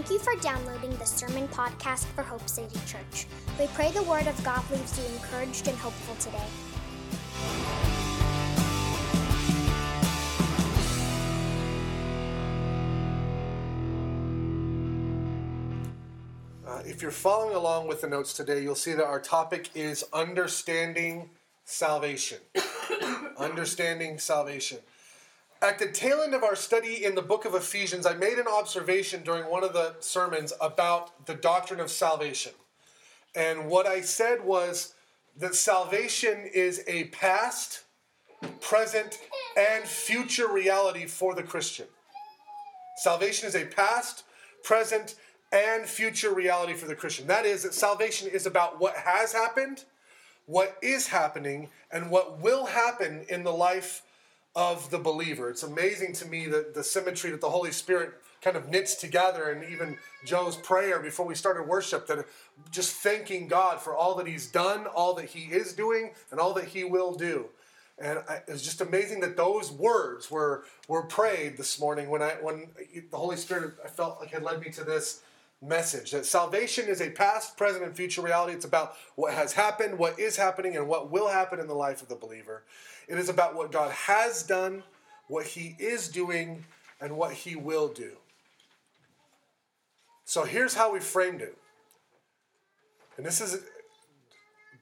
Thank you for downloading the Sermon Podcast for Hope City Church. We pray the Word of God leaves you encouraged and hopeful today. Uh, if you're following along with the notes today, you'll see that our topic is understanding salvation. understanding salvation. At the tail end of our study in the book of Ephesians, I made an observation during one of the sermons about the doctrine of salvation. And what I said was that salvation is a past, present, and future reality for the Christian. Salvation is a past, present, and future reality for the Christian. That is, that salvation is about what has happened, what is happening, and what will happen in the life of the believer. It's amazing to me that the symmetry that the Holy Spirit kind of knits together, and even Joe's prayer before we started worship, that just thanking God for all that He's done, all that He is doing, and all that He will do. And it's just amazing that those words were were prayed this morning when I when the Holy Spirit I felt like had led me to this message that salvation is a past, present, and future reality. It's about what has happened, what is happening, and what will happen in the life of the believer. It is about what God has done, what He is doing, and what He will do. So here's how we framed it. And this is,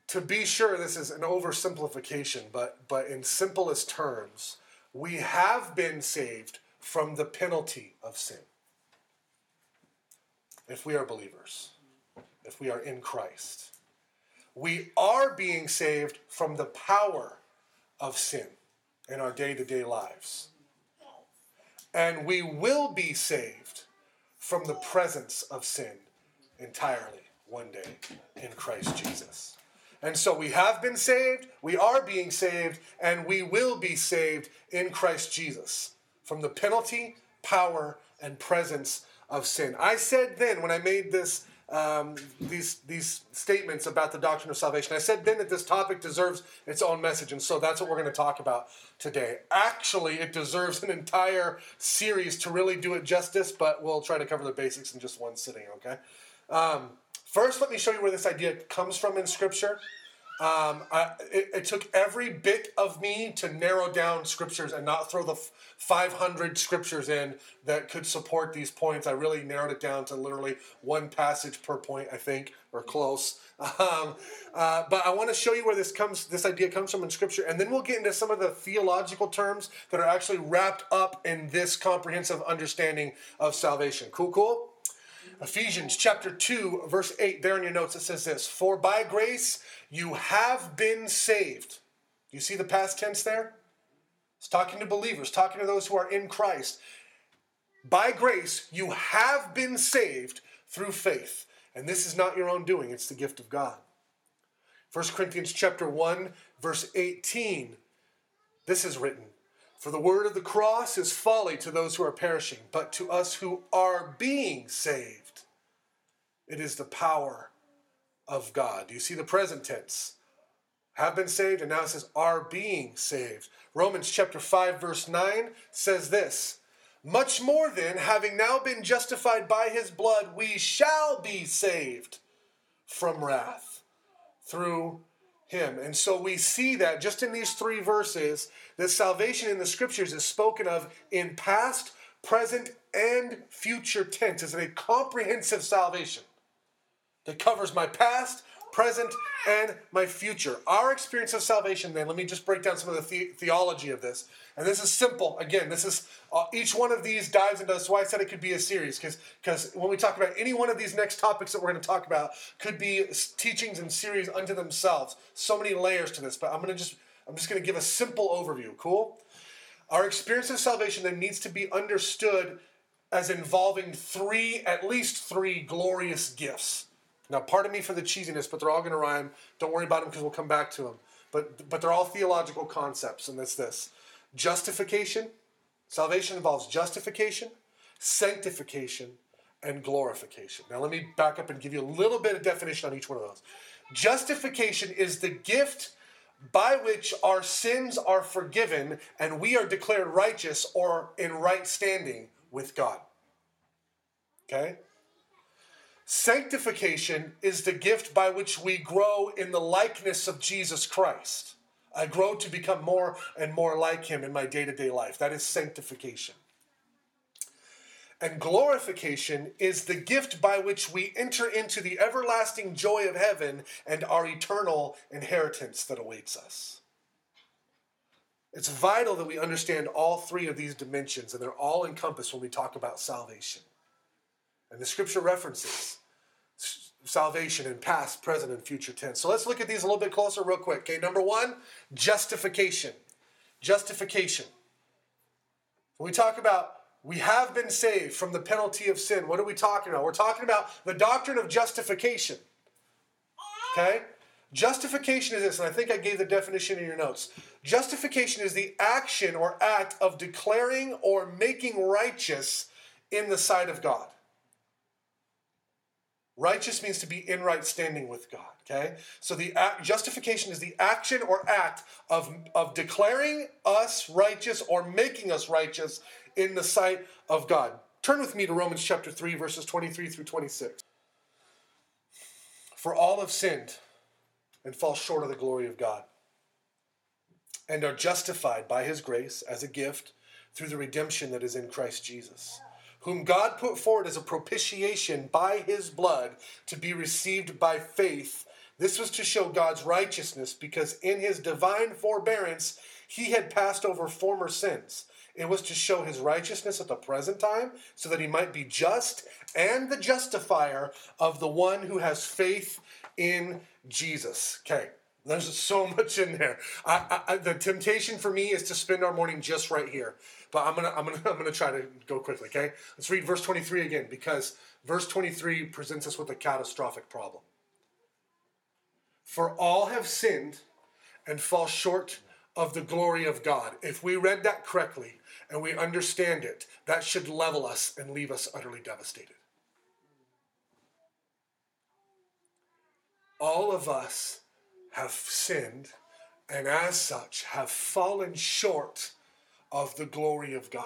to be sure, this is an oversimplification, but, but in simplest terms, we have been saved from the penalty of sin. If we are believers, if we are in Christ, we are being saved from the power of sin in our day to day lives. And we will be saved from the presence of sin entirely one day in Christ Jesus. And so we have been saved, we are being saved, and we will be saved in Christ Jesus from the penalty, power, and presence of sin. I said then when I made this um, these these statements about the doctrine of salvation. I said then that this topic deserves its own message, and so that's what we're going to talk about today. Actually, it deserves an entire series to really do it justice, but we'll try to cover the basics in just one sitting. Okay. Um, first, let me show you where this idea comes from in Scripture. Um, I, it, it, took every bit of me to narrow down scriptures and not throw the 500 scriptures in that could support these points. I really narrowed it down to literally one passage per point, I think, or close. Um, uh, but I want to show you where this comes, this idea comes from in scripture, and then we'll get into some of the theological terms that are actually wrapped up in this comprehensive understanding of salvation. Cool, cool. Ephesians chapter 2, verse 8, there in your notes, it says this For by grace you have been saved. You see the past tense there? It's talking to believers, talking to those who are in Christ. By grace you have been saved through faith. And this is not your own doing, it's the gift of God. 1 Corinthians chapter 1, verse 18. This is written. For the word of the cross is folly to those who are perishing, but to us who are being saved, it is the power of God. Do you see the present tense? Have been saved, and now it says are being saved. Romans chapter 5, verse 9 says this Much more then, having now been justified by his blood, we shall be saved from wrath through him. And so we see that just in these three verses, that salvation in the scriptures is spoken of in past, present, and future tense as a comprehensive salvation that covers my past, present, and my future. Our experience of salvation, then, let me just break down some of the, the- theology of this. And this is simple. Again, this is uh, each one of these dives into. That's why I said it could be a series, because because when we talk about any one of these next topics that we're going to talk about, could be teachings and series unto themselves. So many layers to this, but I'm going to just I'm just going to give a simple overview. Cool. Our experience of salvation then needs to be understood as involving three, at least three glorious gifts. Now, pardon me for the cheesiness, but they're all going to rhyme. Don't worry about them because we'll come back to them. But, but they're all theological concepts, and it's this justification. Salvation involves justification, sanctification, and glorification. Now, let me back up and give you a little bit of definition on each one of those. Justification is the gift by which our sins are forgiven and we are declared righteous or in right standing with God. Okay? Sanctification is the gift by which we grow in the likeness of Jesus Christ. I grow to become more and more like him in my day to day life. That is sanctification. And glorification is the gift by which we enter into the everlasting joy of heaven and our eternal inheritance that awaits us. It's vital that we understand all three of these dimensions, and they're all encompassed when we talk about salvation. And the scripture references salvation in past, present, and future tense. So let's look at these a little bit closer, real quick. Okay, number one, justification. Justification. When we talk about we have been saved from the penalty of sin. What are we talking about? We're talking about the doctrine of justification. Okay? Justification is this, and I think I gave the definition in your notes. Justification is the action or act of declaring or making righteous in the sight of God. Righteous means to be in right standing with God. Okay? So the act, justification is the action or act of, of declaring us righteous or making us righteous in the sight of God. Turn with me to Romans chapter 3, verses 23 through 26. For all have sinned and fall short of the glory of God, and are justified by his grace as a gift through the redemption that is in Christ Jesus, whom God put forward as a propitiation by his blood to be received by faith. This was to show God's righteousness, because in his divine forbearance he had passed over former sins it was to show his righteousness at the present time, so that he might be just and the justifier of the one who has faith in Jesus. Okay, there's so much in there. I, I, the temptation for me is to spend our morning just right here, but I'm gonna, I'm gonna, I'm gonna try to go quickly. Okay, let's read verse 23 again because verse 23 presents us with a catastrophic problem. For all have sinned and fall short of the glory of God. If we read that correctly, and we understand it, that should level us and leave us utterly devastated. All of us have sinned and as such have fallen short of the glory of God.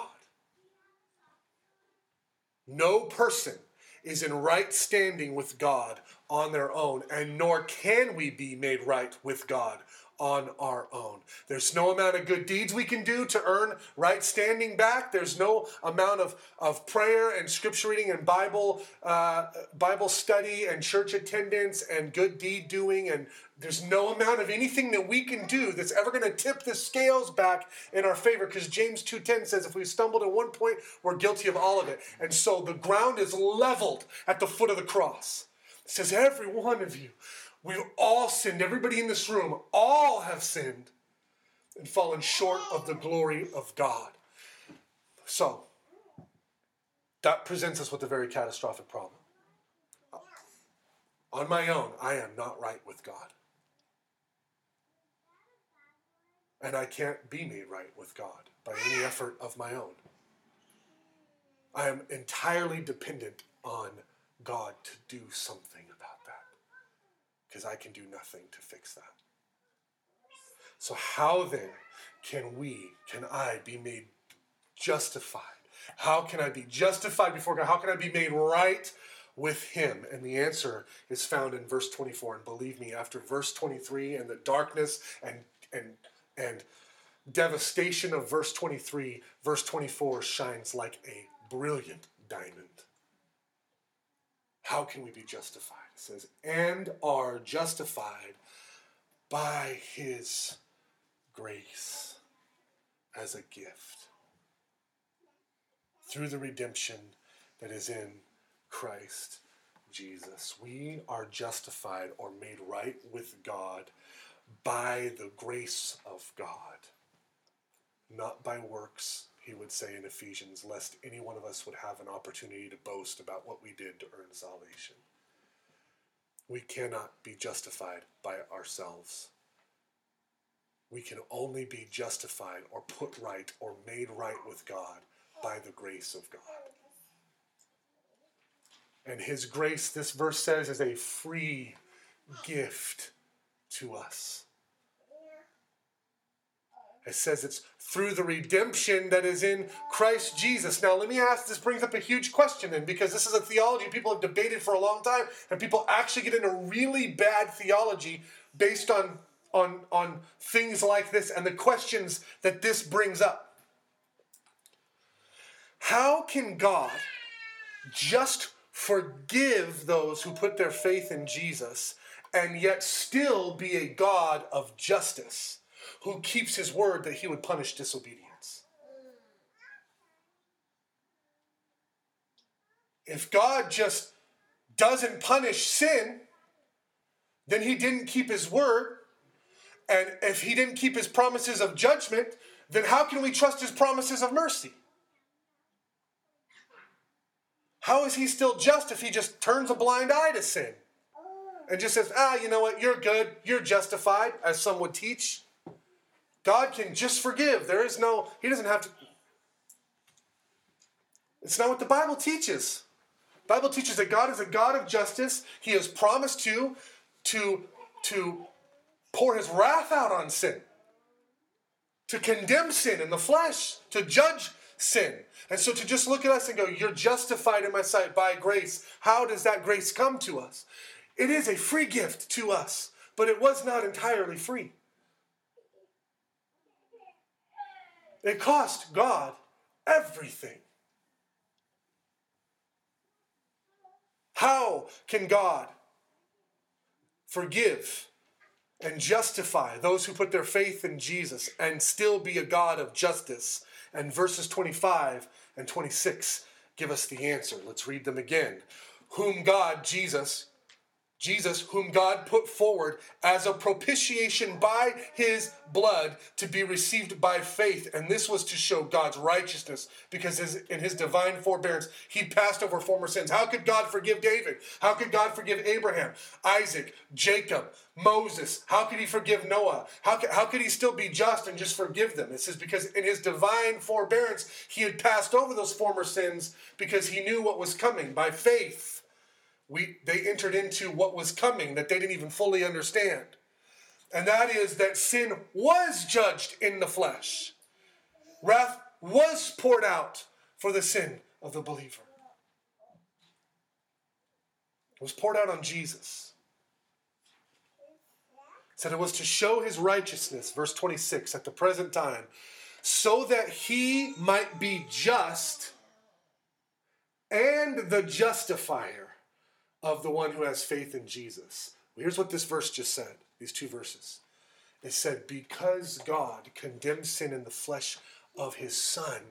No person is in right standing with God on their own, and nor can we be made right with God on our own. There's no amount of good deeds we can do to earn right standing back. There's no amount of, of prayer and scripture reading and Bible uh, Bible study and church attendance and good deed doing and there's no amount of anything that we can do that's ever going to tip the scales back in our favor because James 2:10 says if we stumbled at one point we're guilty of all of it. And so the ground is leveled at the foot of the cross. It says every one of you We've all sinned. Everybody in this room, all have sinned and fallen short of the glory of God. So, that presents us with a very catastrophic problem. On my own, I am not right with God. And I can't be made right with God by any effort of my own. I am entirely dependent on God to do something because I can do nothing to fix that. So, how then can we, can I be made justified? How can I be justified before God? How can I be made right with Him? And the answer is found in verse 24. And believe me, after verse 23 and the darkness and, and, and devastation of verse 23, verse 24 shines like a brilliant diamond. How can we be justified? It says, and are justified by his grace as a gift through the redemption that is in Christ Jesus. We are justified or made right with God by the grace of God, not by works, he would say in Ephesians, lest any one of us would have an opportunity to boast about what we did to earn salvation. We cannot be justified by ourselves. We can only be justified or put right or made right with God by the grace of God. And His grace, this verse says, is a free gift to us. It says it's through the redemption that is in Christ Jesus. Now, let me ask this brings up a huge question then, because this is a theology people have debated for a long time, and people actually get into really bad theology based on, on, on things like this and the questions that this brings up. How can God just forgive those who put their faith in Jesus and yet still be a God of justice? Who keeps his word that he would punish disobedience. If God just doesn't punish sin, then he didn't keep his word. And if he didn't keep his promises of judgment, then how can we trust his promises of mercy? How is he still just if he just turns a blind eye to sin and just says, ah, you know what, you're good, you're justified, as some would teach? God can just forgive. There is no, He doesn't have to. It's not what the Bible teaches. The Bible teaches that God is a God of justice. He has promised to, to, to pour his wrath out on sin, to condemn sin in the flesh, to judge sin. And so to just look at us and go, You're justified in my sight by grace, how does that grace come to us? It is a free gift to us, but it was not entirely free. It cost God everything. How can God forgive and justify those who put their faith in Jesus and still be a God of justice? And verses 25 and 26 give us the answer. Let's read them again. Whom God, Jesus, Jesus, whom God put forward as a propitiation by his blood to be received by faith. And this was to show God's righteousness because his, in his divine forbearance, he passed over former sins. How could God forgive David? How could God forgive Abraham, Isaac, Jacob, Moses? How could he forgive Noah? How could, how could he still be just and just forgive them? It says because in his divine forbearance, he had passed over those former sins because he knew what was coming by faith we, they entered into what was coming that they didn't even fully understand. And that is that sin was judged in the flesh. Wrath was poured out for the sin of the believer. It was poured out on Jesus. It said it was to show his righteousness, verse 26, at the present time, so that he might be just and the justifier of the one who has faith in Jesus. Well, Here's what this verse just said, these two verses. It said, Because God condemned sin in the flesh of his Son,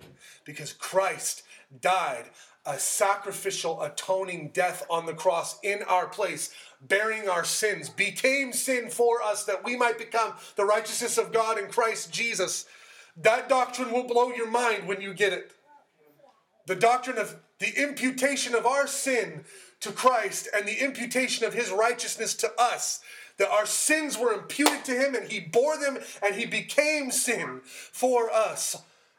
because Christ died a sacrificial, atoning death on the cross in our place, bearing our sins, became sin for us that we might become the righteousness of God in Christ Jesus. That doctrine will blow your mind when you get it. The doctrine of the imputation of our sin to Christ and the imputation of his righteousness to us. That our sins were imputed to him and he bore them and he became sin for us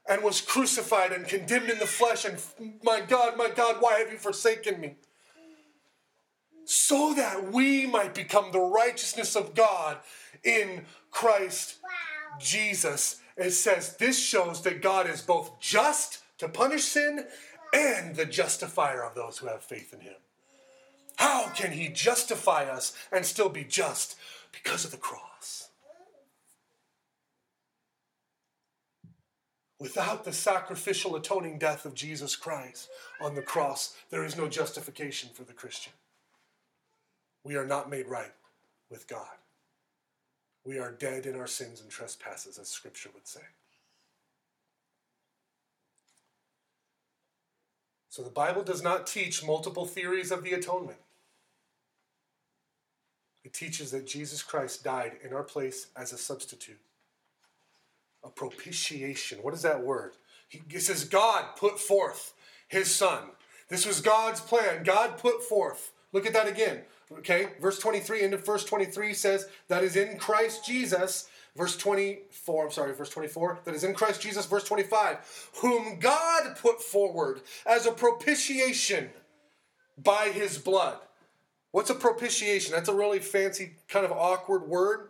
and was crucified and condemned in the flesh. And my God, my God, why have you forsaken me? So that we might become the righteousness of God in Christ wow. Jesus. It says this shows that God is both just to punish sin and the justifier of those who have faith in him. How can he justify us and still be just? Because of the cross. Without the sacrificial atoning death of Jesus Christ on the cross, there is no justification for the Christian. We are not made right with God. We are dead in our sins and trespasses, as Scripture would say. So the Bible does not teach multiple theories of the atonement. Teaches that Jesus Christ died in our place as a substitute. A propitiation. What is that word? He, it says God put forth his son. This was God's plan. God put forth. Look at that again. Okay, verse 23, into verse 23 says, that is in Christ Jesus Verse 24, I'm sorry, verse 24, that is in Christ Jesus, verse 25, whom God put forward as a propitiation by his blood. What's a propitiation? That's a really fancy, kind of awkward word.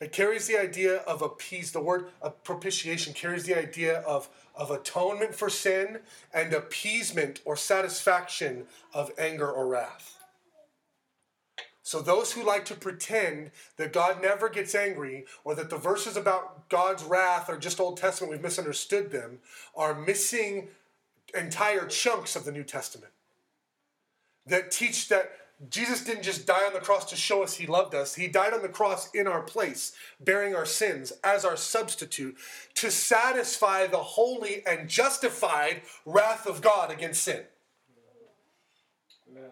It carries the idea of appease. The word of propitiation carries the idea of, of atonement for sin and appeasement or satisfaction of anger or wrath. So, those who like to pretend that God never gets angry or that the verses about God's wrath are just Old Testament, we've misunderstood them, are missing entire chunks of the New Testament that teach that Jesus didn't just die on the cross to show us he loved us. He died on the cross in our place, bearing our sins as our substitute to satisfy the holy and justified wrath of God against sin. Amen.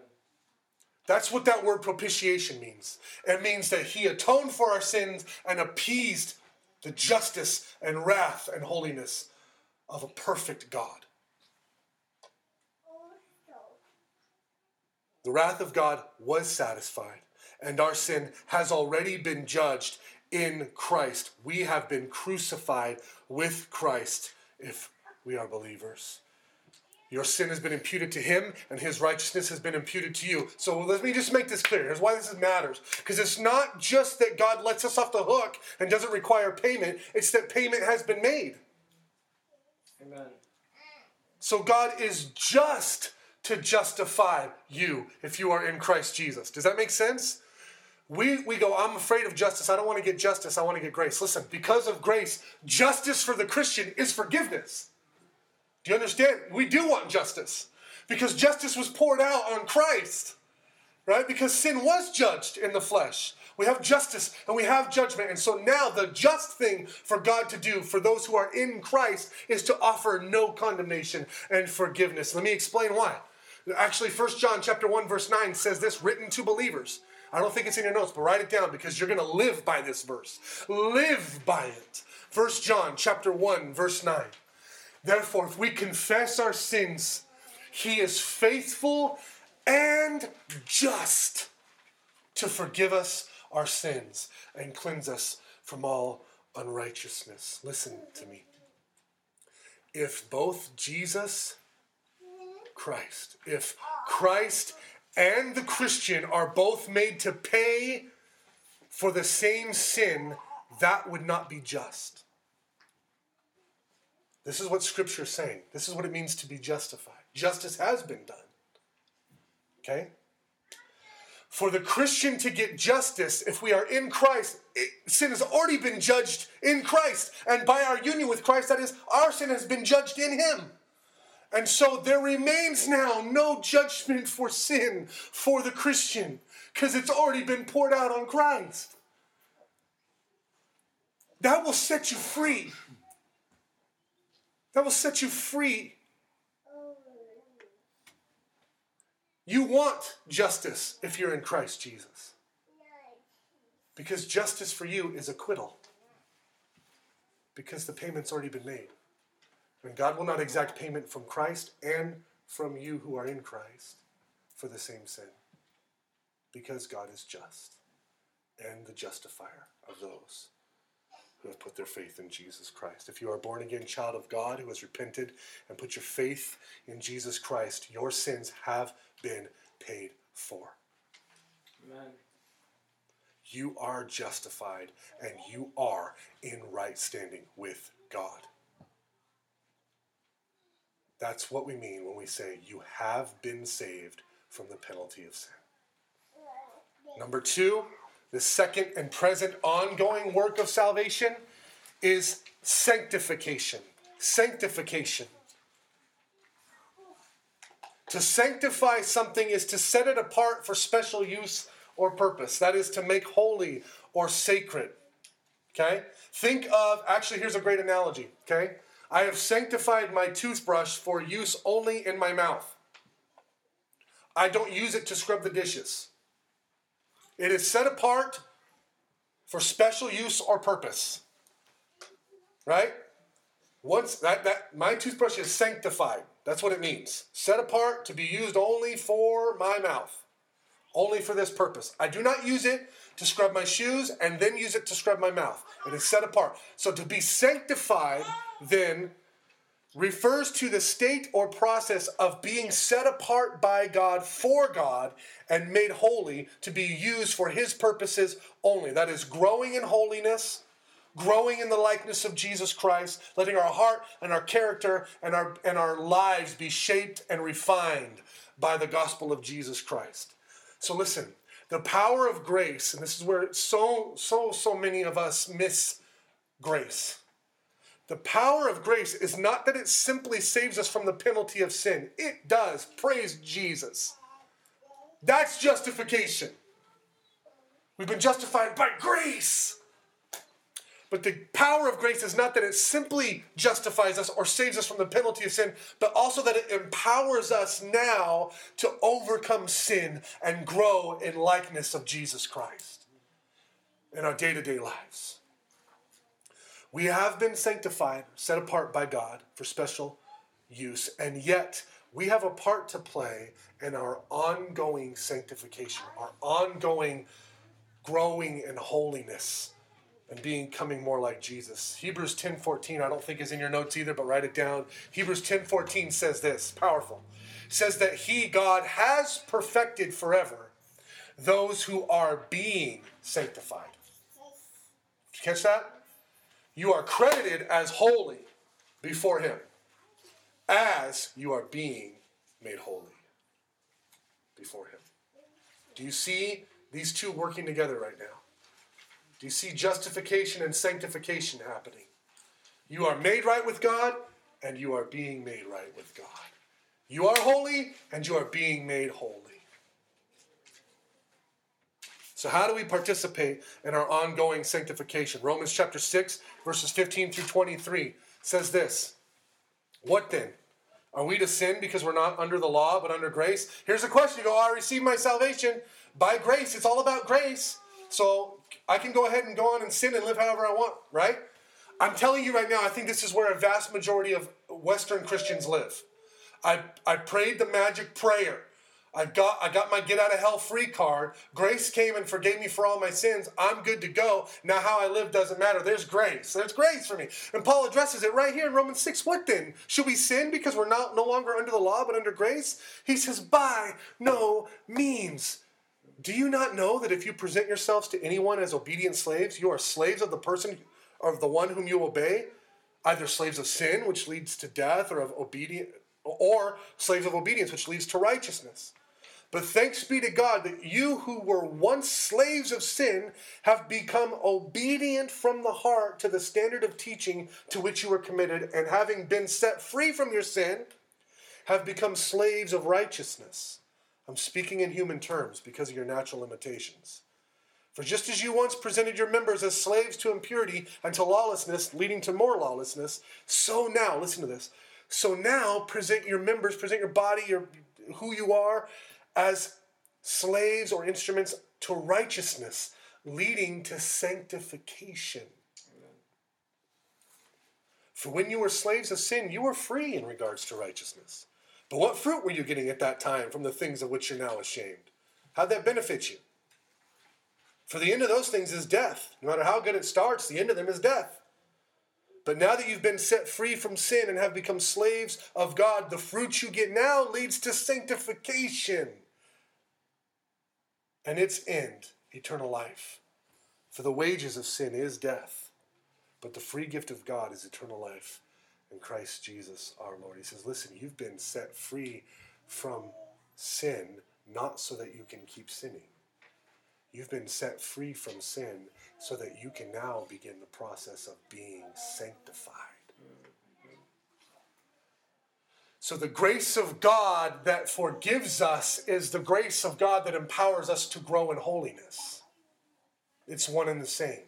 That's what that word propitiation means. It means that he atoned for our sins and appeased the justice and wrath and holiness of a perfect God. The wrath of God was satisfied, and our sin has already been judged in Christ. We have been crucified with Christ if we are believers. Your sin has been imputed to him, and his righteousness has been imputed to you. So let me just make this clear. Here's why this matters. Because it's not just that God lets us off the hook and doesn't require payment, it's that payment has been made. Amen. So God is just to justify you if you are in Christ Jesus. Does that make sense? We, we go, I'm afraid of justice. I don't want to get justice. I want to get grace. Listen, because of grace, justice for the Christian is forgiveness. Do you understand? We do want justice because justice was poured out on Christ, right? Because sin was judged in the flesh. We have justice and we have judgment. And so now the just thing for God to do for those who are in Christ is to offer no condemnation and forgiveness. Let me explain why. Actually, 1 John chapter 1 verse 9 says this written to believers. I don't think it's in your notes, but write it down because you're going to live by this verse. Live by it. 1 John chapter 1 verse 9. Therefore, if we confess our sins, he is faithful and just to forgive us our sins and cleanse us from all unrighteousness. Listen to me. If both Jesus Christ, if Christ and the Christian are both made to pay for the same sin, that would not be just. This is what Scripture is saying. This is what it means to be justified. Justice has been done. Okay? For the Christian to get justice, if we are in Christ, it, sin has already been judged in Christ. And by our union with Christ, that is, our sin has been judged in Him. And so there remains now no judgment for sin for the Christian because it's already been poured out on Christ. That will set you free. That will set you free. You want justice if you're in Christ Jesus. Because justice for you is acquittal. Because the payment's already been made. And God will not exact payment from Christ and from you who are in Christ for the same sin. Because God is just and the justifier of those who have put their faith in Jesus Christ. If you are a born again child of God who has repented and put your faith in Jesus Christ, your sins have been paid for. Amen. You are justified and you are in right standing with God. That's what we mean when we say you have been saved from the penalty of sin. Number two, the second and present ongoing work of salvation is sanctification. Sanctification. To sanctify something is to set it apart for special use or purpose. That is to make holy or sacred. Okay? Think of, actually, here's a great analogy. Okay? I have sanctified my toothbrush for use only in my mouth. I don't use it to scrub the dishes. It is set apart for special use or purpose. Right? Once that, that my toothbrush is sanctified. That's what it means. Set apart to be used only for my mouth. Only for this purpose. I do not use it to scrub my shoes and then use it to scrub my mouth. It is set apart. So to be sanctified then refers to the state or process of being set apart by God for God and made holy to be used for His purposes only. That is, growing in holiness, growing in the likeness of Jesus Christ, letting our heart and our character and our, and our lives be shaped and refined by the gospel of Jesus Christ. So listen, the power of grace, and this is where so, so, so many of us miss grace. The power of grace is not that it simply saves us from the penalty of sin. It does. Praise Jesus. That's justification. We've been justified by grace. But the power of grace is not that it simply justifies us or saves us from the penalty of sin, but also that it empowers us now to overcome sin and grow in likeness of Jesus Christ in our day to day lives. We have been sanctified, set apart by God for special use, and yet we have a part to play in our ongoing sanctification, our ongoing growing in holiness and being coming more like Jesus. Hebrews 10:14 I don't think is in your notes either, but write it down. Hebrews 10:14 says this, powerful. says that he God has perfected forever those who are being sanctified. Did you catch that? You are credited as holy before him as you are being made holy before him. Do you see these two working together right now? Do you see justification and sanctification happening? You are made right with God, and you are being made right with God. You are holy, and you are being made holy. So, how do we participate in our ongoing sanctification? Romans chapter 6, verses 15 through 23 says this What then? Are we to sin because we're not under the law but under grace? Here's a question. You go, oh, I received my salvation by grace. It's all about grace. So I can go ahead and go on and sin and live however I want, right? I'm telling you right now, I think this is where a vast majority of Western Christians live. I, I prayed the magic prayer. I got, I got my get out of hell free card. Grace came and forgave me for all my sins. I'm good to go. Now, how I live doesn't matter. There's grace. There's grace for me. And Paul addresses it right here in Romans 6. What then? Should we sin because we're not no longer under the law but under grace? He says, by no means. Do you not know that if you present yourselves to anyone as obedient slaves, you are slaves of the person of the one whom you obey, either slaves of sin, which leads to death, or of obedience, or slaves of obedience, which leads to righteousness. But thanks be to God that you who were once slaves of sin have become obedient from the heart to the standard of teaching to which you were committed, and having been set free from your sin, have become slaves of righteousness. I'm speaking in human terms because of your natural limitations. For just as you once presented your members as slaves to impurity and to lawlessness, leading to more lawlessness, so now, listen to this. So now present your members, present your body, your who you are, as slaves or instruments to righteousness, leading to sanctification. For when you were slaves of sin, you were free in regards to righteousness. But what fruit were you getting at that time from the things of which you're now ashamed? How'd that benefit you? For the end of those things is death. No matter how good it starts, the end of them is death. But now that you've been set free from sin and have become slaves of God, the fruit you get now leads to sanctification. And its end, eternal life. For the wages of sin is death, but the free gift of God is eternal life in Christ Jesus our Lord. He says, Listen, you've been set free from sin, not so that you can keep sinning. You've been set free from sin so that you can now begin the process of being sanctified. So, the grace of God that forgives us is the grace of God that empowers us to grow in holiness. It's one and the same.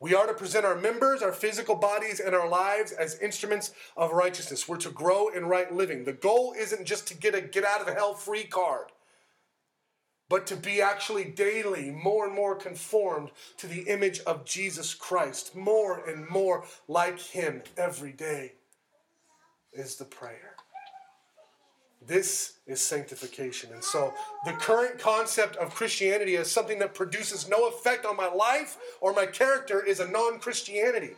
We are to present our members, our physical bodies, and our lives as instruments of righteousness. We're to grow in right living. The goal isn't just to get a get out of hell free card, but to be actually daily more and more conformed to the image of Jesus Christ, more and more like him every day is the prayer. This is sanctification. And so the current concept of Christianity as something that produces no effect on my life or my character is a non Christianity.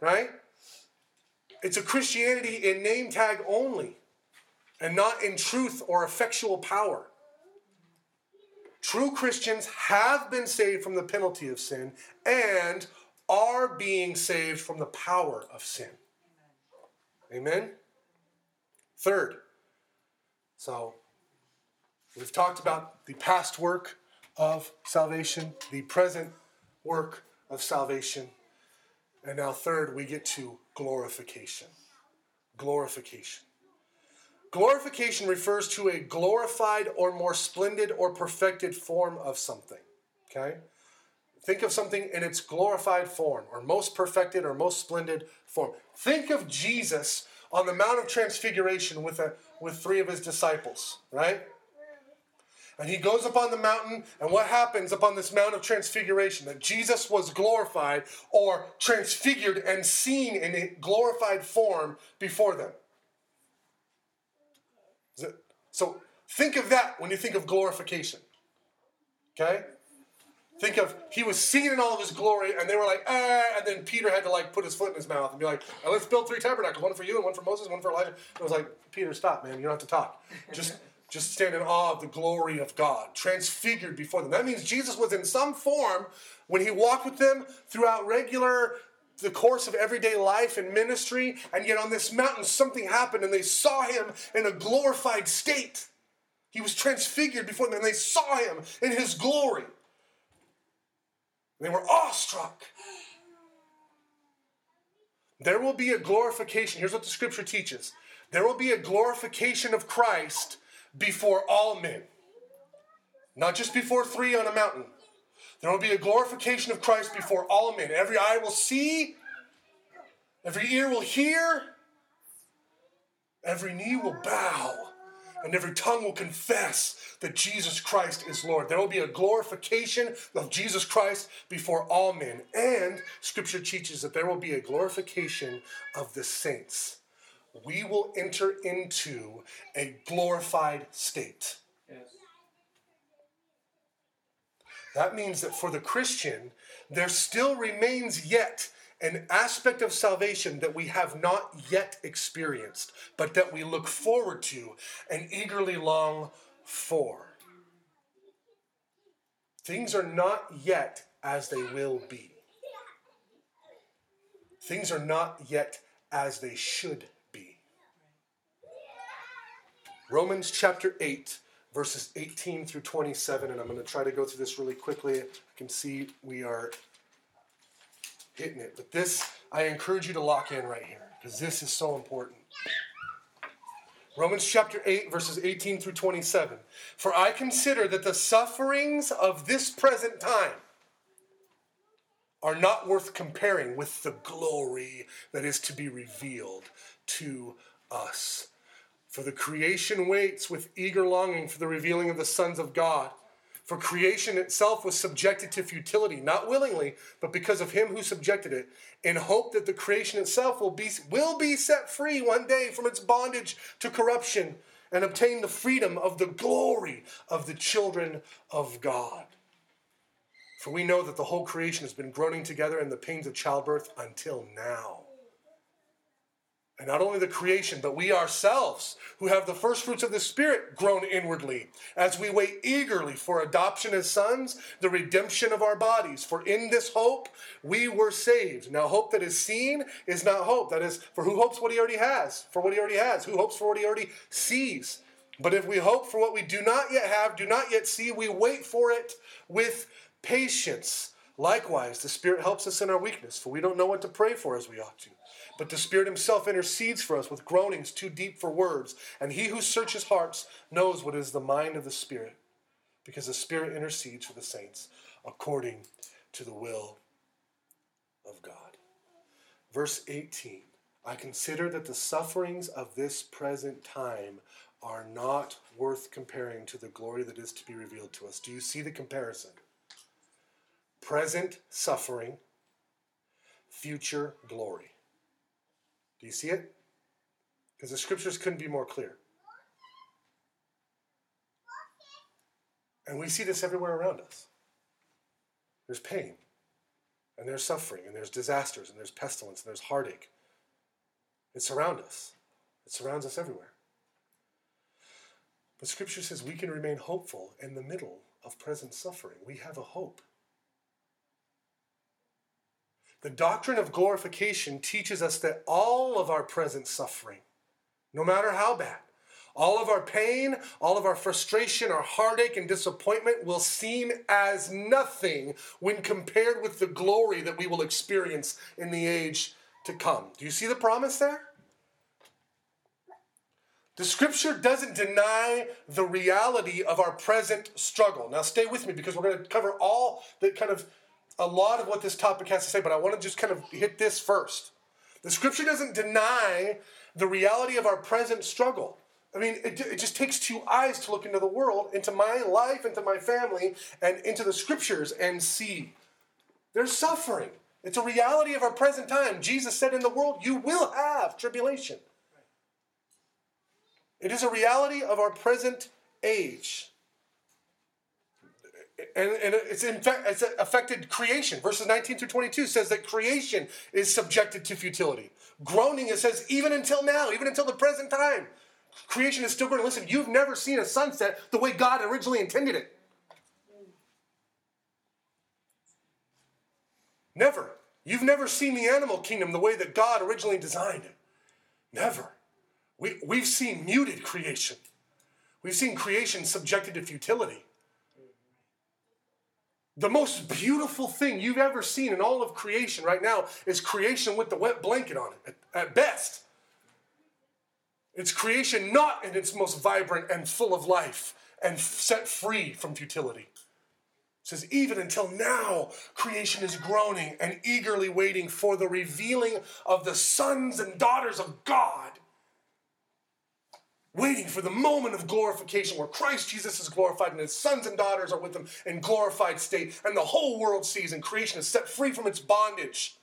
Right? it's a Christianity in name tag only and not in truth or effectual power. True Christians have been saved from the penalty of sin and are being saved from the power of sin. Amen? Third, so we've talked about the past work of salvation, the present work of salvation, and now, third, we get to glorification. Glorification. Glorification refers to a glorified or more splendid or perfected form of something. Okay? Think of something in its glorified form, or most perfected or most splendid form. Think of Jesus on the Mount of Transfiguration with, a, with three of his disciples, right? And he goes up on the mountain, and what happens up on this Mount of Transfiguration? That Jesus was glorified or transfigured and seen in a glorified form before them. So think of that when you think of glorification. Okay? Think of he was seen in all of his glory, and they were like, ah, and then Peter had to like put his foot in his mouth and be like, let's build three tabernacles, one for you, and one for Moses, one for Elijah. And it was like, Peter, stop, man, you don't have to talk. Just just stand in awe of the glory of God, transfigured before them. That means Jesus was in some form when he walked with them throughout regular the course of everyday life and ministry, and yet on this mountain something happened and they saw him in a glorified state. He was transfigured before them and they saw him in his glory. They were awestruck. There will be a glorification. Here's what the scripture teaches there will be a glorification of Christ before all men, not just before three on a mountain. There will be a glorification of Christ before all men. Every eye will see, every ear will hear, every knee will bow, and every tongue will confess that Jesus Christ is Lord. There will be a glorification of Jesus Christ before all men. And Scripture teaches that there will be a glorification of the saints. We will enter into a glorified state. Yes. That means that for the Christian, there still remains yet an aspect of salvation that we have not yet experienced, but that we look forward to and eagerly long for. Things are not yet as they will be. Things are not yet as they should be. Romans chapter 8 verses 18 through 27, and I'm going to try to go through this really quickly. I can see we are hitting it. But this, I encourage you to lock in right here, because this is so important. Romans chapter 8, verses 18 through 27. For I consider that the sufferings of this present time are not worth comparing with the glory that is to be revealed to us. For the creation waits with eager longing for the revealing of the sons of God. For creation itself was subjected to futility, not willingly, but because of him who subjected it, in hope that the creation itself will be, will be set free one day from its bondage to corruption and obtain the freedom of the glory of the children of God. For we know that the whole creation has been groaning together in the pains of childbirth until now. And not only the creation, but we ourselves, who have the first fruits of the Spirit, groan inwardly as we wait eagerly for adoption as sons, the redemption of our bodies. For in this hope we were saved. Now, hope that is seen is not hope. That is, for who hopes what he already has? For what he already has. Who hopes for what he already sees? But if we hope for what we do not yet have, do not yet see, we wait for it with patience. Likewise, the Spirit helps us in our weakness, for we don't know what to pray for as we ought to. But the Spirit Himself intercedes for us with groanings too deep for words. And He who searches hearts knows what is the mind of the Spirit, because the Spirit intercedes for the saints according to the will of God. Verse 18 I consider that the sufferings of this present time are not worth comparing to the glory that is to be revealed to us. Do you see the comparison? Present suffering, future glory. Do you see it? Because the scriptures couldn't be more clear. And we see this everywhere around us. There's pain, and there's suffering, and there's disasters, and there's pestilence, and there's heartache. It surrounds us. It surrounds us everywhere. But Scripture says we can remain hopeful in the middle of present suffering. We have a hope. The doctrine of glorification teaches us that all of our present suffering, no matter how bad, all of our pain, all of our frustration, our heartache, and disappointment will seem as nothing when compared with the glory that we will experience in the age to come. Do you see the promise there? The scripture doesn't deny the reality of our present struggle. Now, stay with me because we're going to cover all the kind of a lot of what this topic has to say, but I want to just kind of hit this first. The scripture doesn't deny the reality of our present struggle. I mean, it, it just takes two eyes to look into the world, into my life, into my family, and into the scriptures and see. There's suffering. It's a reality of our present time. Jesus said, In the world, you will have tribulation. It is a reality of our present age and, and it's in fact it's affected creation. Verses 19 through 22 says that creation is subjected to futility. Groaning, it says, even until now, even until the present time, creation is still going to listen. You've never seen a sunset the way God originally intended it. Never. You've never seen the animal kingdom the way that God originally designed it. Never. We, we've seen muted creation. We've seen creation subjected to futility. The most beautiful thing you've ever seen in all of creation right now is creation with the wet blanket on it, at, best. It's creation not in its most vibrant and full of life and set free from futility. It says, even until now, creation is groaning and eagerly waiting for the revealing of the sons and daughters of God waiting for the moment of glorification where Christ Jesus is glorified and his sons and daughters are with him in glorified state, and the whole world sees and creation is set free from its bondage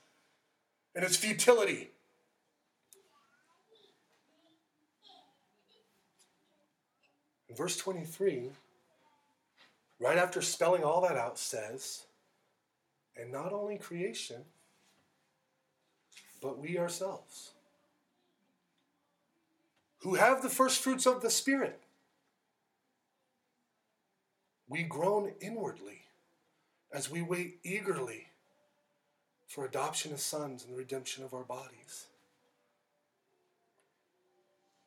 and its futility. In verse 23, right after spelling all that out, says, and not only creation, but we ourselves who have the first fruits of the Spirit. We groan inwardly as we wait eagerly for adoption as sons and the redemption of our bodies.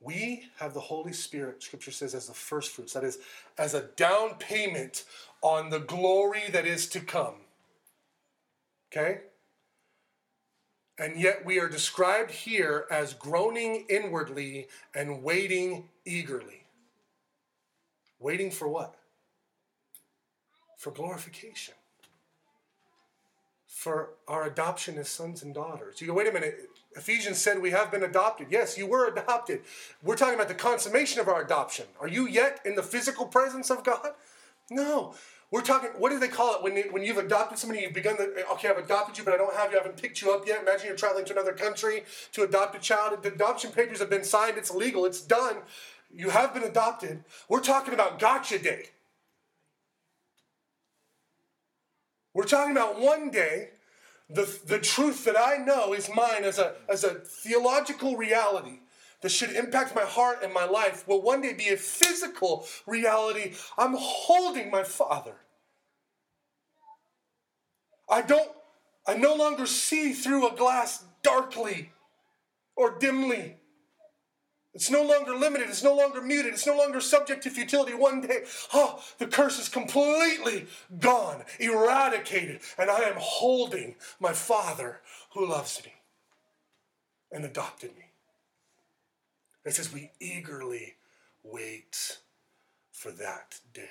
We have the Holy Spirit, Scripture says, as the first fruits, that is, as a down payment on the glory that is to come. Okay? And yet we are described here as groaning inwardly and waiting eagerly. Waiting for what? For glorification. For our adoption as sons and daughters. You go, wait a minute. Ephesians said we have been adopted. Yes, you were adopted. We're talking about the consummation of our adoption. Are you yet in the physical presence of God? No. We're talking, what do they call it when, when you've adopted somebody, you've begun the, okay, I've adopted you, but I don't have you, I haven't picked you up yet. Imagine you're traveling to another country to adopt a child. The adoption papers have been signed, it's legal, it's done. You have been adopted. We're talking about gotcha day. We're talking about one day, the, the truth that I know is mine as a, as a theological reality that should impact my heart and my life will one day be a physical reality. I'm holding my Father. I don't, I no longer see through a glass darkly or dimly. It's no longer limited. It's no longer muted. It's no longer subject to futility. One day, oh, the curse is completely gone, eradicated, and I am holding my Father who loves me and adopted me. It says we eagerly wait for that day.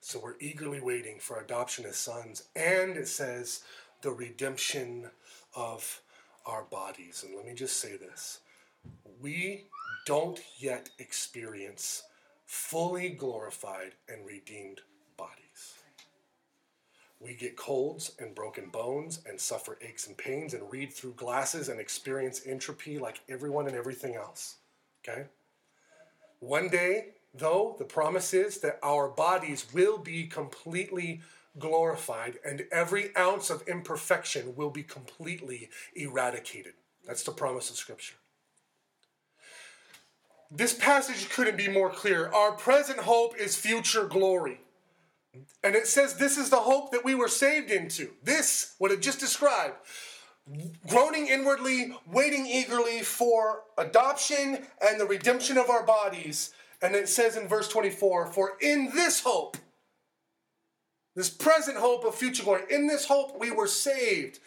So we're eagerly waiting for adoption as sons, and it says the redemption of our bodies. And let me just say this we don't yet experience fully glorified and redeemed. We get colds and broken bones and suffer aches and pains and read through glasses and experience entropy like everyone and everything else. Okay? One day, though, the promise is that our bodies will be completely glorified and every ounce of imperfection will be completely eradicated. That's the promise of Scripture. This passage couldn't be more clear. Our present hope is future glory. And it says this is the hope that we were saved into. This, what it just described, groaning inwardly, waiting eagerly for adoption and the redemption of our bodies. And it says in verse 24, for in this hope, this present hope of future glory, in this hope we were saved.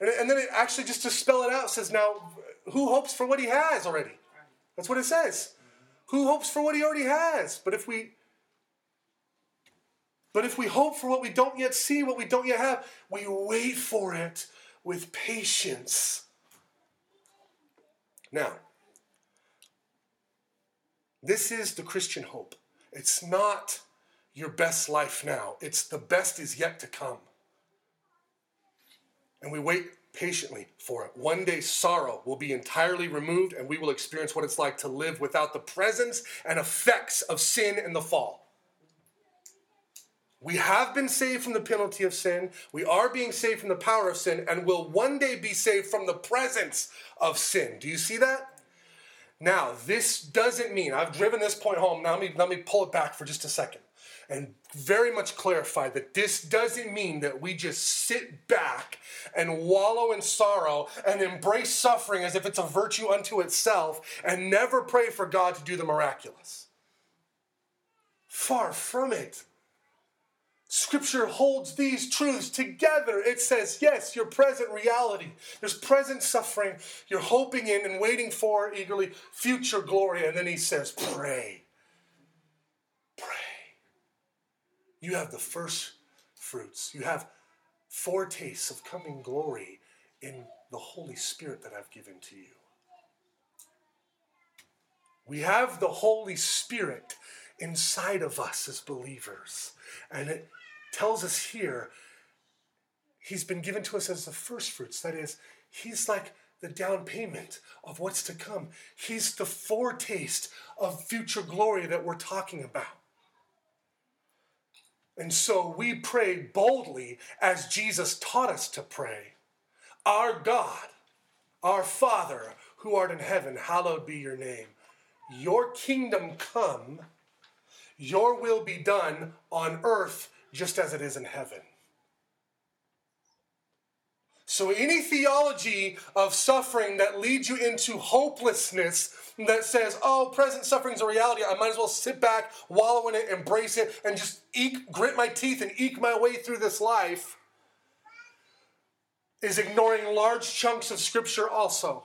And, and then it actually, just to spell it out, says, now, who hopes for what he has already? That's what it says. Who hopes for what he already has? But if we but if we hope for what we don't yet see, what we don't yet have, we wait for it with patience. Now, this is the Christian hope. It's not your best life now, it's the best is yet to come. And we wait patiently for it. One day, sorrow will be entirely removed, and we will experience what it's like to live without the presence and effects of sin and the fall. We have been saved from the penalty of sin. We are being saved from the power of sin and will one day be saved from the presence of sin. Do you see that? Now, this doesn't mean, I've driven this point home. Now, let me, let me pull it back for just a second and very much clarify that this doesn't mean that we just sit back and wallow in sorrow and embrace suffering as if it's a virtue unto itself and never pray for God to do the miraculous. Far from it. Scripture holds these truths together. It says, yes, your present reality. There's present suffering. You're hoping in and waiting for eagerly future glory. And then he says, pray. Pray. You have the first fruits. You have foretastes of coming glory in the Holy Spirit that I've given to you. We have the Holy Spirit inside of us as believers. And it tells us here he's been given to us as the first fruits. That is, he's like the down payment of what's to come. He's the foretaste of future glory that we're talking about. And so we pray boldly as Jesus taught us to pray. Our God, our Father, who art in heaven, hallowed be your name. Your kingdom come, your will be done on earth just as it is in heaven. So, any theology of suffering that leads you into hopelessness, that says, oh, present suffering is a reality, I might as well sit back, wallow in it, embrace it, and just eke, grit my teeth and eke my way through this life, is ignoring large chunks of Scripture also.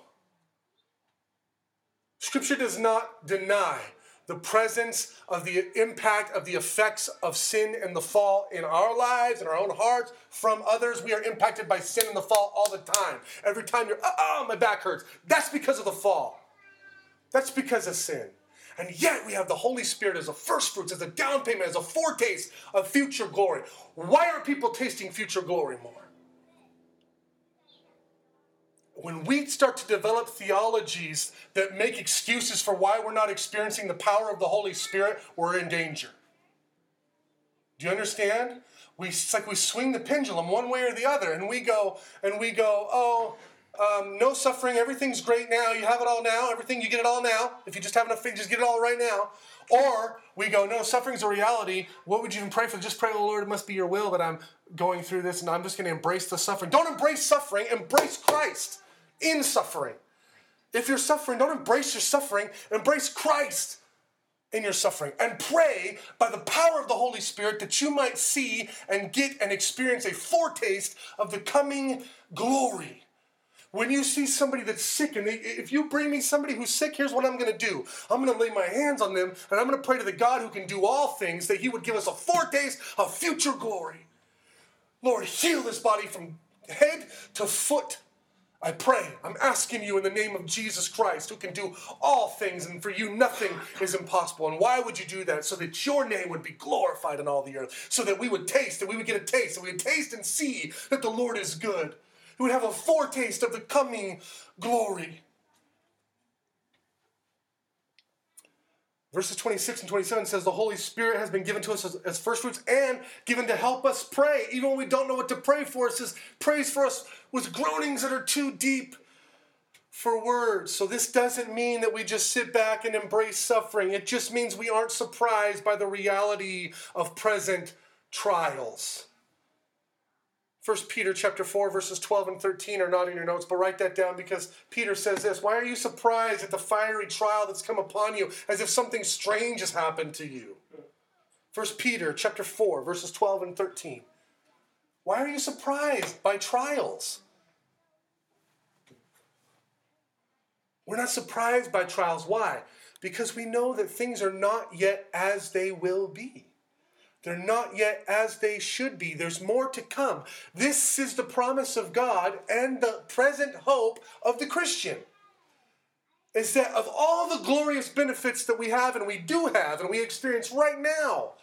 Scripture does not deny the presence of the impact of the effects of sin and the fall in our lives, in our own hearts, from others. We are impacted by sin and the fall all the time. Every time you're, oh, my back hurts. That's because of the fall. That's because of sin. And yet we have the Holy Spirit as a first fruits, as a down payment, as a foretaste of future glory. Why aren't people tasting future glory more? When we start to develop theologies that make excuses for why we're not experiencing the power of the Holy Spirit, we're in danger. Do you understand? We, it's like we swing the pendulum one way or the other, and we go, and we go, oh, um, no suffering, everything's great now, you have it all now, everything, you get it all now. If you just have enough faith, just get it all right now. Or we go, no, suffering's a reality. What would you even pray for? Just pray, oh, Lord, it must be your will that I'm going through this, and I'm just going to embrace the suffering. Don't embrace suffering, embrace Christ in suffering. If you're suffering, don't embrace your suffering, embrace Christ in your suffering and pray by the power of the Holy Spirit that you might see and get and experience a foretaste of the coming glory. When you see somebody that's sick, and they, if you bring me somebody who's sick, here's what I'm going to do. I'm going to lay my hands on them, and I'm going to pray to the God who can do all things that He would give us a foretaste of future glory. Lord, heal this body from head to foot. I pray, I'm asking you in the name of Jesus Christ, who can do all things, and for you nothing is impossible. And why would you do that? So that your name would be glorified in all the earth, so that we would taste, that we would get a taste, that we would taste and see that the Lord is good. We would have a foretaste of the coming glory. Verses 26 and 27 says, The Holy Spirit has been given to us as, as first fruits and given to help us pray. Even when we don't know what to pray for, it says, Prays for us with groanings that are too deep for words. So this doesn't mean that we just sit back and embrace suffering. It just means we aren't surprised by the reality of present trials. 1 Peter chapter 4 verses 12 and 13 are not in your notes, but write that down because Peter says this, "Why are you surprised at the fiery trial that's come upon you as if something strange has happened to you?" 1 Peter chapter 4 verses 12 and 13. Why are you surprised by trials? We're not surprised by trials. Why? Because we know that things are not yet as they will be. They're not yet as they should be. There's more to come. This is the promise of God and the present hope of the Christian. Is that of all the glorious benefits that we have and we do have and we experience right now,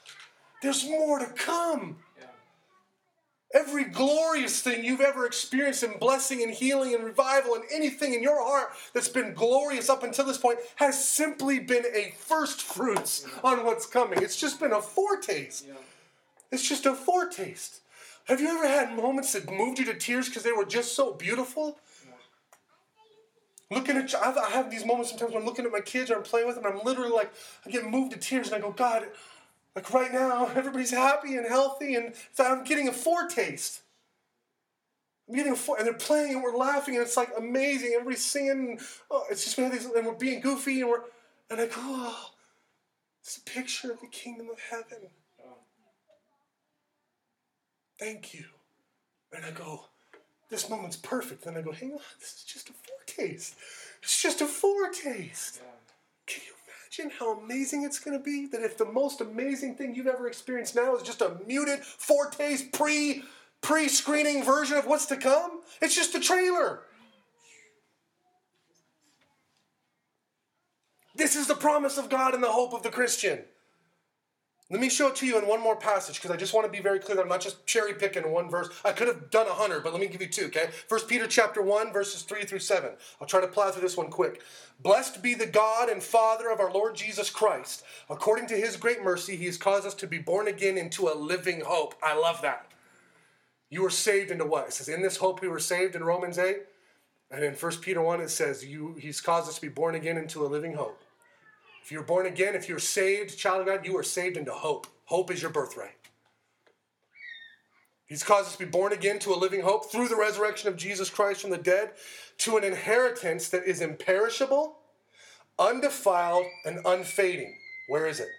there's more to come. Every glorious thing you've ever experienced in blessing and healing and revival and anything in your heart that's been glorious up until this point has simply been a first fruits on what's coming. It's just been a foretaste. It's just a foretaste. Have you ever had moments that moved you to tears because they were just so beautiful? Looking at, I have these moments sometimes when I'm looking at my kids or I'm playing with them, and I'm literally like, I get moved to tears, and I go, God, like right now, everybody's happy and healthy, and I'm getting a foretaste. I'm getting a fore, and they're playing, and we're laughing, and it's like amazing. Everybody's singing. And, oh, it's just these, and we're being goofy, and we're, and I go, oh, it's a picture of the kingdom of heaven. Thank you. And I go, this moment's perfect. Then I go, hang on, this is just a foretaste. It's just a foretaste. Can you imagine how amazing it's going to be? That if the most amazing thing you've ever experienced now is just a muted foretaste pre pre screening version of what's to come, it's just a trailer. This is the promise of God and the hope of the Christian. Let me show it to you in one more passage because I just want to be very clear that I'm not just cherry picking one verse. I could have done a hundred, but let me give you two, okay? First Peter chapter 1, verses 3 through 7. I'll try to plow through this one quick. Blessed be the God and Father of our Lord Jesus Christ. According to his great mercy, he has caused us to be born again into a living hope. I love that. You were saved into what? It says, in this hope we were saved in Romans 8. And in 1 Peter 1, it says, you, he's caused us to be born again into a living hope. If you're born again, if you're saved, child of God, you are saved into hope. Hope is your birthright. He's caused us to be born again to a living hope through the resurrection of Jesus Christ from the dead to an inheritance that is imperishable, undefiled, and unfading. Where is it?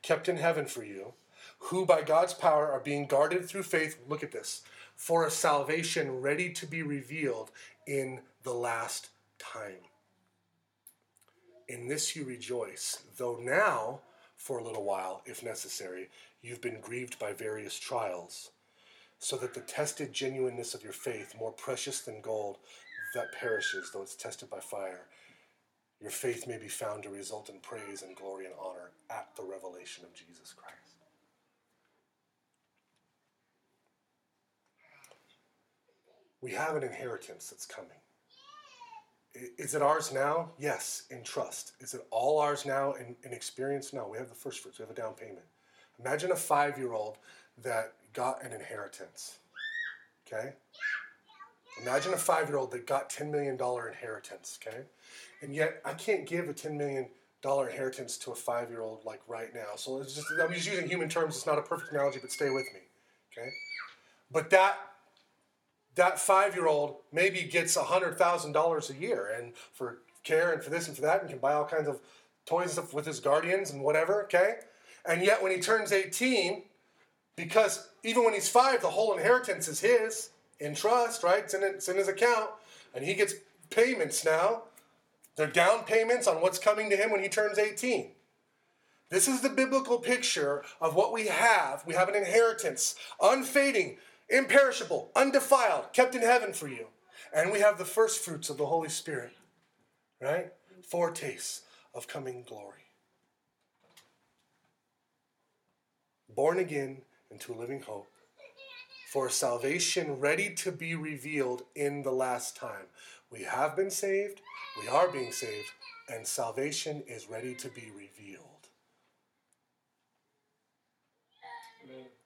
Kept in heaven for you, who by God's power are being guarded through faith. Look at this for a salvation ready to be revealed in the last time. In this you rejoice, though now, for a little while, if necessary, you've been grieved by various trials, so that the tested genuineness of your faith, more precious than gold that perishes, though it's tested by fire, your faith may be found to result in praise and glory and honor at the revelation of Jesus Christ. We have an inheritance that's coming. Is it ours now? Yes, in trust. Is it all ours now in, in experience? No, we have the first fruits, we have a down payment. Imagine a five year old that got an inheritance. Okay? Imagine a five year old that got $10 million inheritance. Okay? And yet, I can't give a $10 million inheritance to a five year old like right now. So it's just, I'm just using human terms. It's not a perfect analogy, but stay with me. Okay? But that that five year old maybe gets $100,000 a year and for care and for this and for that and can buy all kinds of toys and stuff with his guardians and whatever, okay? And yet when he turns 18, because even when he's five, the whole inheritance is his in trust, right? It's in, it's in his account. And he gets payments now. They're down payments on what's coming to him when he turns 18. This is the biblical picture of what we have. We have an inheritance, unfading, imperishable, undefiled, kept in heaven for you. And we have the first fruits of the Holy Spirit, right? Foretastes of coming glory. Born again into a living hope for salvation ready to be revealed in the last time. We have been saved, we are being saved, and salvation is ready to be revealed.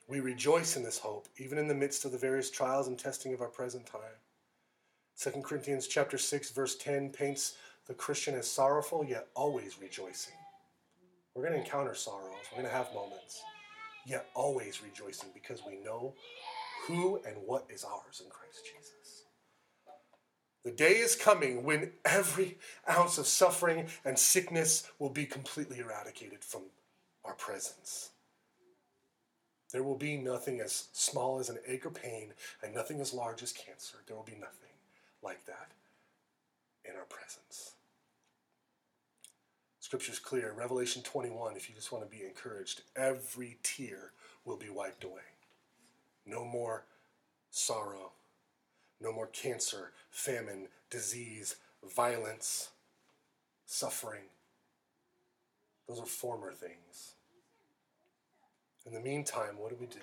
We rejoice in this hope, even in the midst of the various trials and testing of our present time. 2 Corinthians chapter 6 verse 10 paints the Christian as sorrowful yet always rejoicing. We're going to encounter sorrows. We're going to have moments, yet always rejoicing because we know who and what is ours in Christ Jesus. The day is coming when every ounce of suffering and sickness will be completely eradicated from our presence. There will be nothing as small as an ache or pain and nothing as large as cancer. There will be nothing like that in our presence. Scripture's clear. Revelation 21, if you just want to be encouraged, every tear will be wiped away. No more sorrow, no more cancer, famine, disease, violence, suffering. Those are former things. In the meantime, what do we do?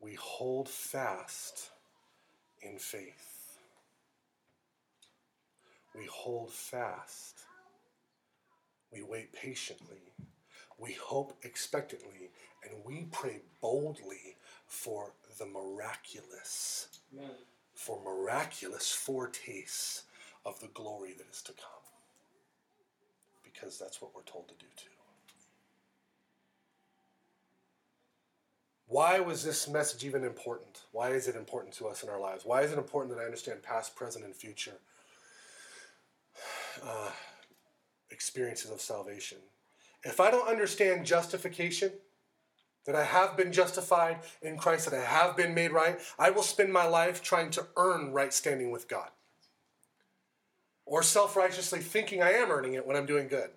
We hold fast in faith. We hold fast we wait patiently. We hope expectantly. And we pray boldly for the miraculous, Amen. for miraculous foretastes of the glory that is to come. Because that's what we're told to do too. Why was this message even important? Why is it important to us in our lives? Why is it important that I understand past, present, and future? Uh, experiences of salvation. If I don't understand justification, that I have been justified in Christ, that I have been made right, I will spend my life trying to earn right standing with God. Or self righteously thinking I am earning it when I'm doing good.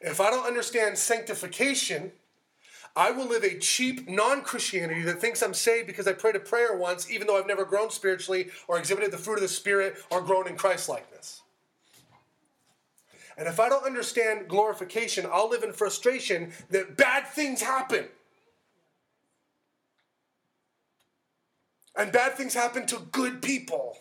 If I don't understand sanctification, I will live a cheap non Christianity that thinks I'm saved because I prayed a prayer once, even though I've never grown spiritually or exhibited the fruit of the Spirit or grown in Christ likeness. And if I don't understand glorification, I'll live in frustration that bad things happen. And bad things happen to good people.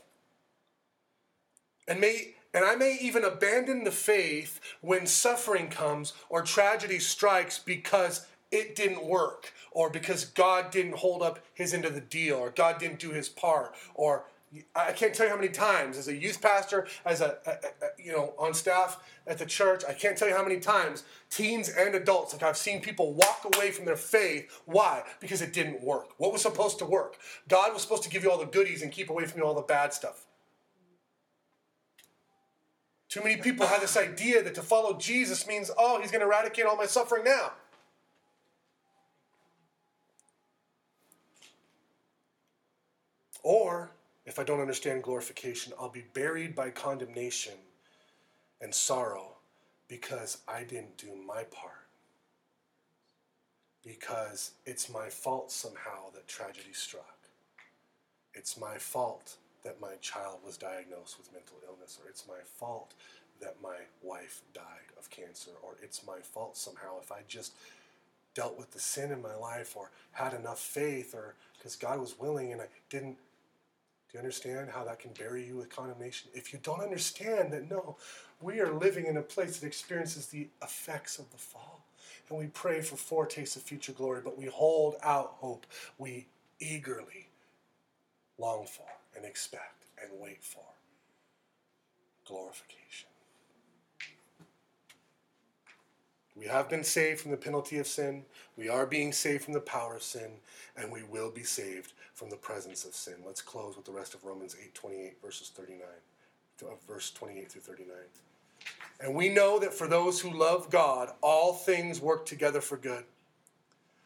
And may and I may even abandon the faith when suffering comes or tragedy strikes because it didn't work or because God didn't hold up his end of the deal or God didn't do his part or I can't tell you how many times, as a youth pastor, as a, a, a, you know on staff at the church, I can't tell you how many times teens and adults, like I've seen people walk away from their faith. Why? Because it didn't work. What was supposed to work? God was supposed to give you all the goodies and keep away from you all the bad stuff. Too many people have this idea that to follow Jesus means, oh, he's going to eradicate all my suffering now. Or if I don't understand glorification, I'll be buried by condemnation and sorrow because I didn't do my part. Because it's my fault somehow that tragedy struck. It's my fault that my child was diagnosed with mental illness, or it's my fault that my wife died of cancer, or it's my fault somehow if I just dealt with the sin in my life or had enough faith, or because God was willing and I didn't you understand how that can bury you with condemnation? If you don't understand that, no, we are living in a place that experiences the effects of the fall. And we pray for foretastes of future glory, but we hold out hope. We eagerly long for and expect and wait for glorification. We have been saved from the penalty of sin. We are being saved from the power of sin, and we will be saved from the presence of sin. Let's close with the rest of Romans 8 28, verses 39, uh, verse 28 through 39. And we know that for those who love God, all things work together for good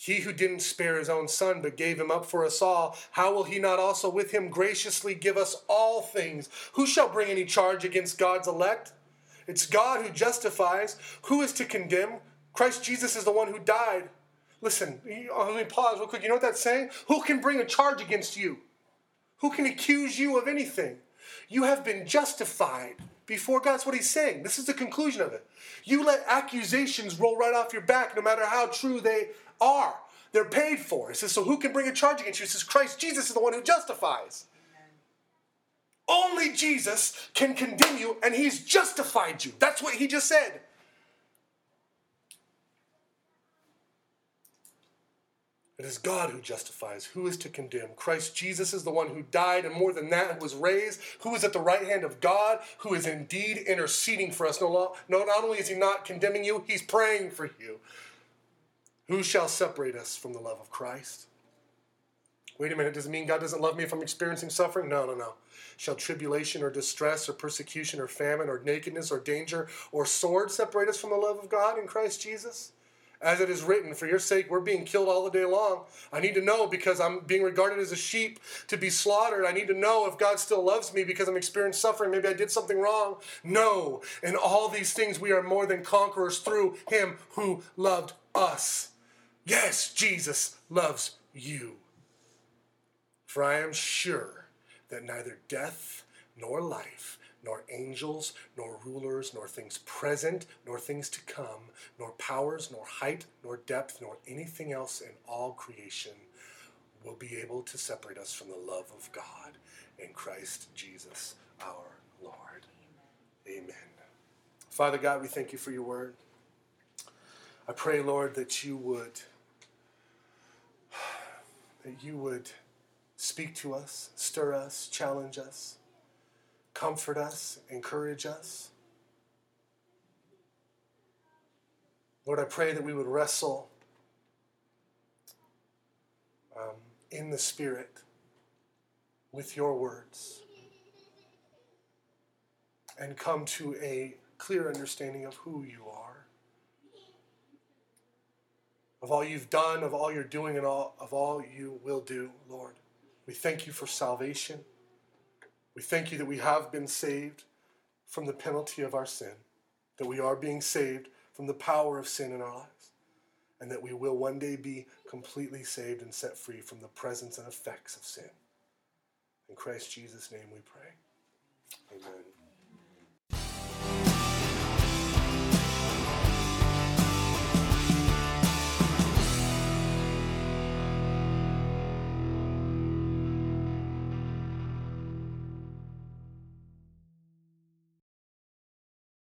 He who didn't spare his own son, but gave him up for us all, how will he not also with him graciously give us all things? Who shall bring any charge against God's elect? It's God who justifies. Who is to condemn? Christ Jesus is the one who died. Listen, uh, let me pause real quick. You know what that's saying? Who can bring a charge against you? Who can accuse you of anything? You have been justified before God. That's what he's saying. This is the conclusion of it. You let accusations roll right off your back, no matter how true they are. They're paid for. He says, So who can bring a charge against you? Says, Christ Jesus is the one who justifies. Only Jesus can condemn you, and he's justified you. That's what he just said. It is God who justifies. Who is to condemn? Christ Jesus is the one who died, and more than that, who was raised, who is at the right hand of God, who is indeed interceding for us. No, no, not only is he not condemning you, he's praying for you. Who shall separate us from the love of Christ? Wait a minute, does it mean God doesn't love me if I'm experiencing suffering? No, no, no. Shall tribulation or distress or persecution or famine or nakedness or danger or sword separate us from the love of God in Christ Jesus? As it is written, for your sake we're being killed all the day long. I need to know because I'm being regarded as a sheep to be slaughtered. I need to know if God still loves me because I'm experiencing suffering. Maybe I did something wrong. No. In all these things we are more than conquerors through him who loved us. Yes, Jesus loves you. For I am sure that neither death nor life, nor angels, nor rulers, nor things present, nor things to come, nor powers, nor height, nor depth, nor anything else in all creation will be able to separate us from the love of God in Christ Jesus our Lord. Amen. Amen. Father God, we thank you for your word. I pray, Lord, that you would that you would speak to us, stir us, challenge us, comfort us, encourage us. Lord, I pray that we would wrestle um, in the Spirit with your words and come to a clear understanding of who you are, of all you've done, of all you're doing, and all, of all you will do, Lord. We thank you for salvation. We thank you that we have been saved from the penalty of our sin, that we are being saved from the power of sin in our lives, and that we will one day be completely saved and set free from the presence and effects of sin. In Christ Jesus' name we pray. Amen.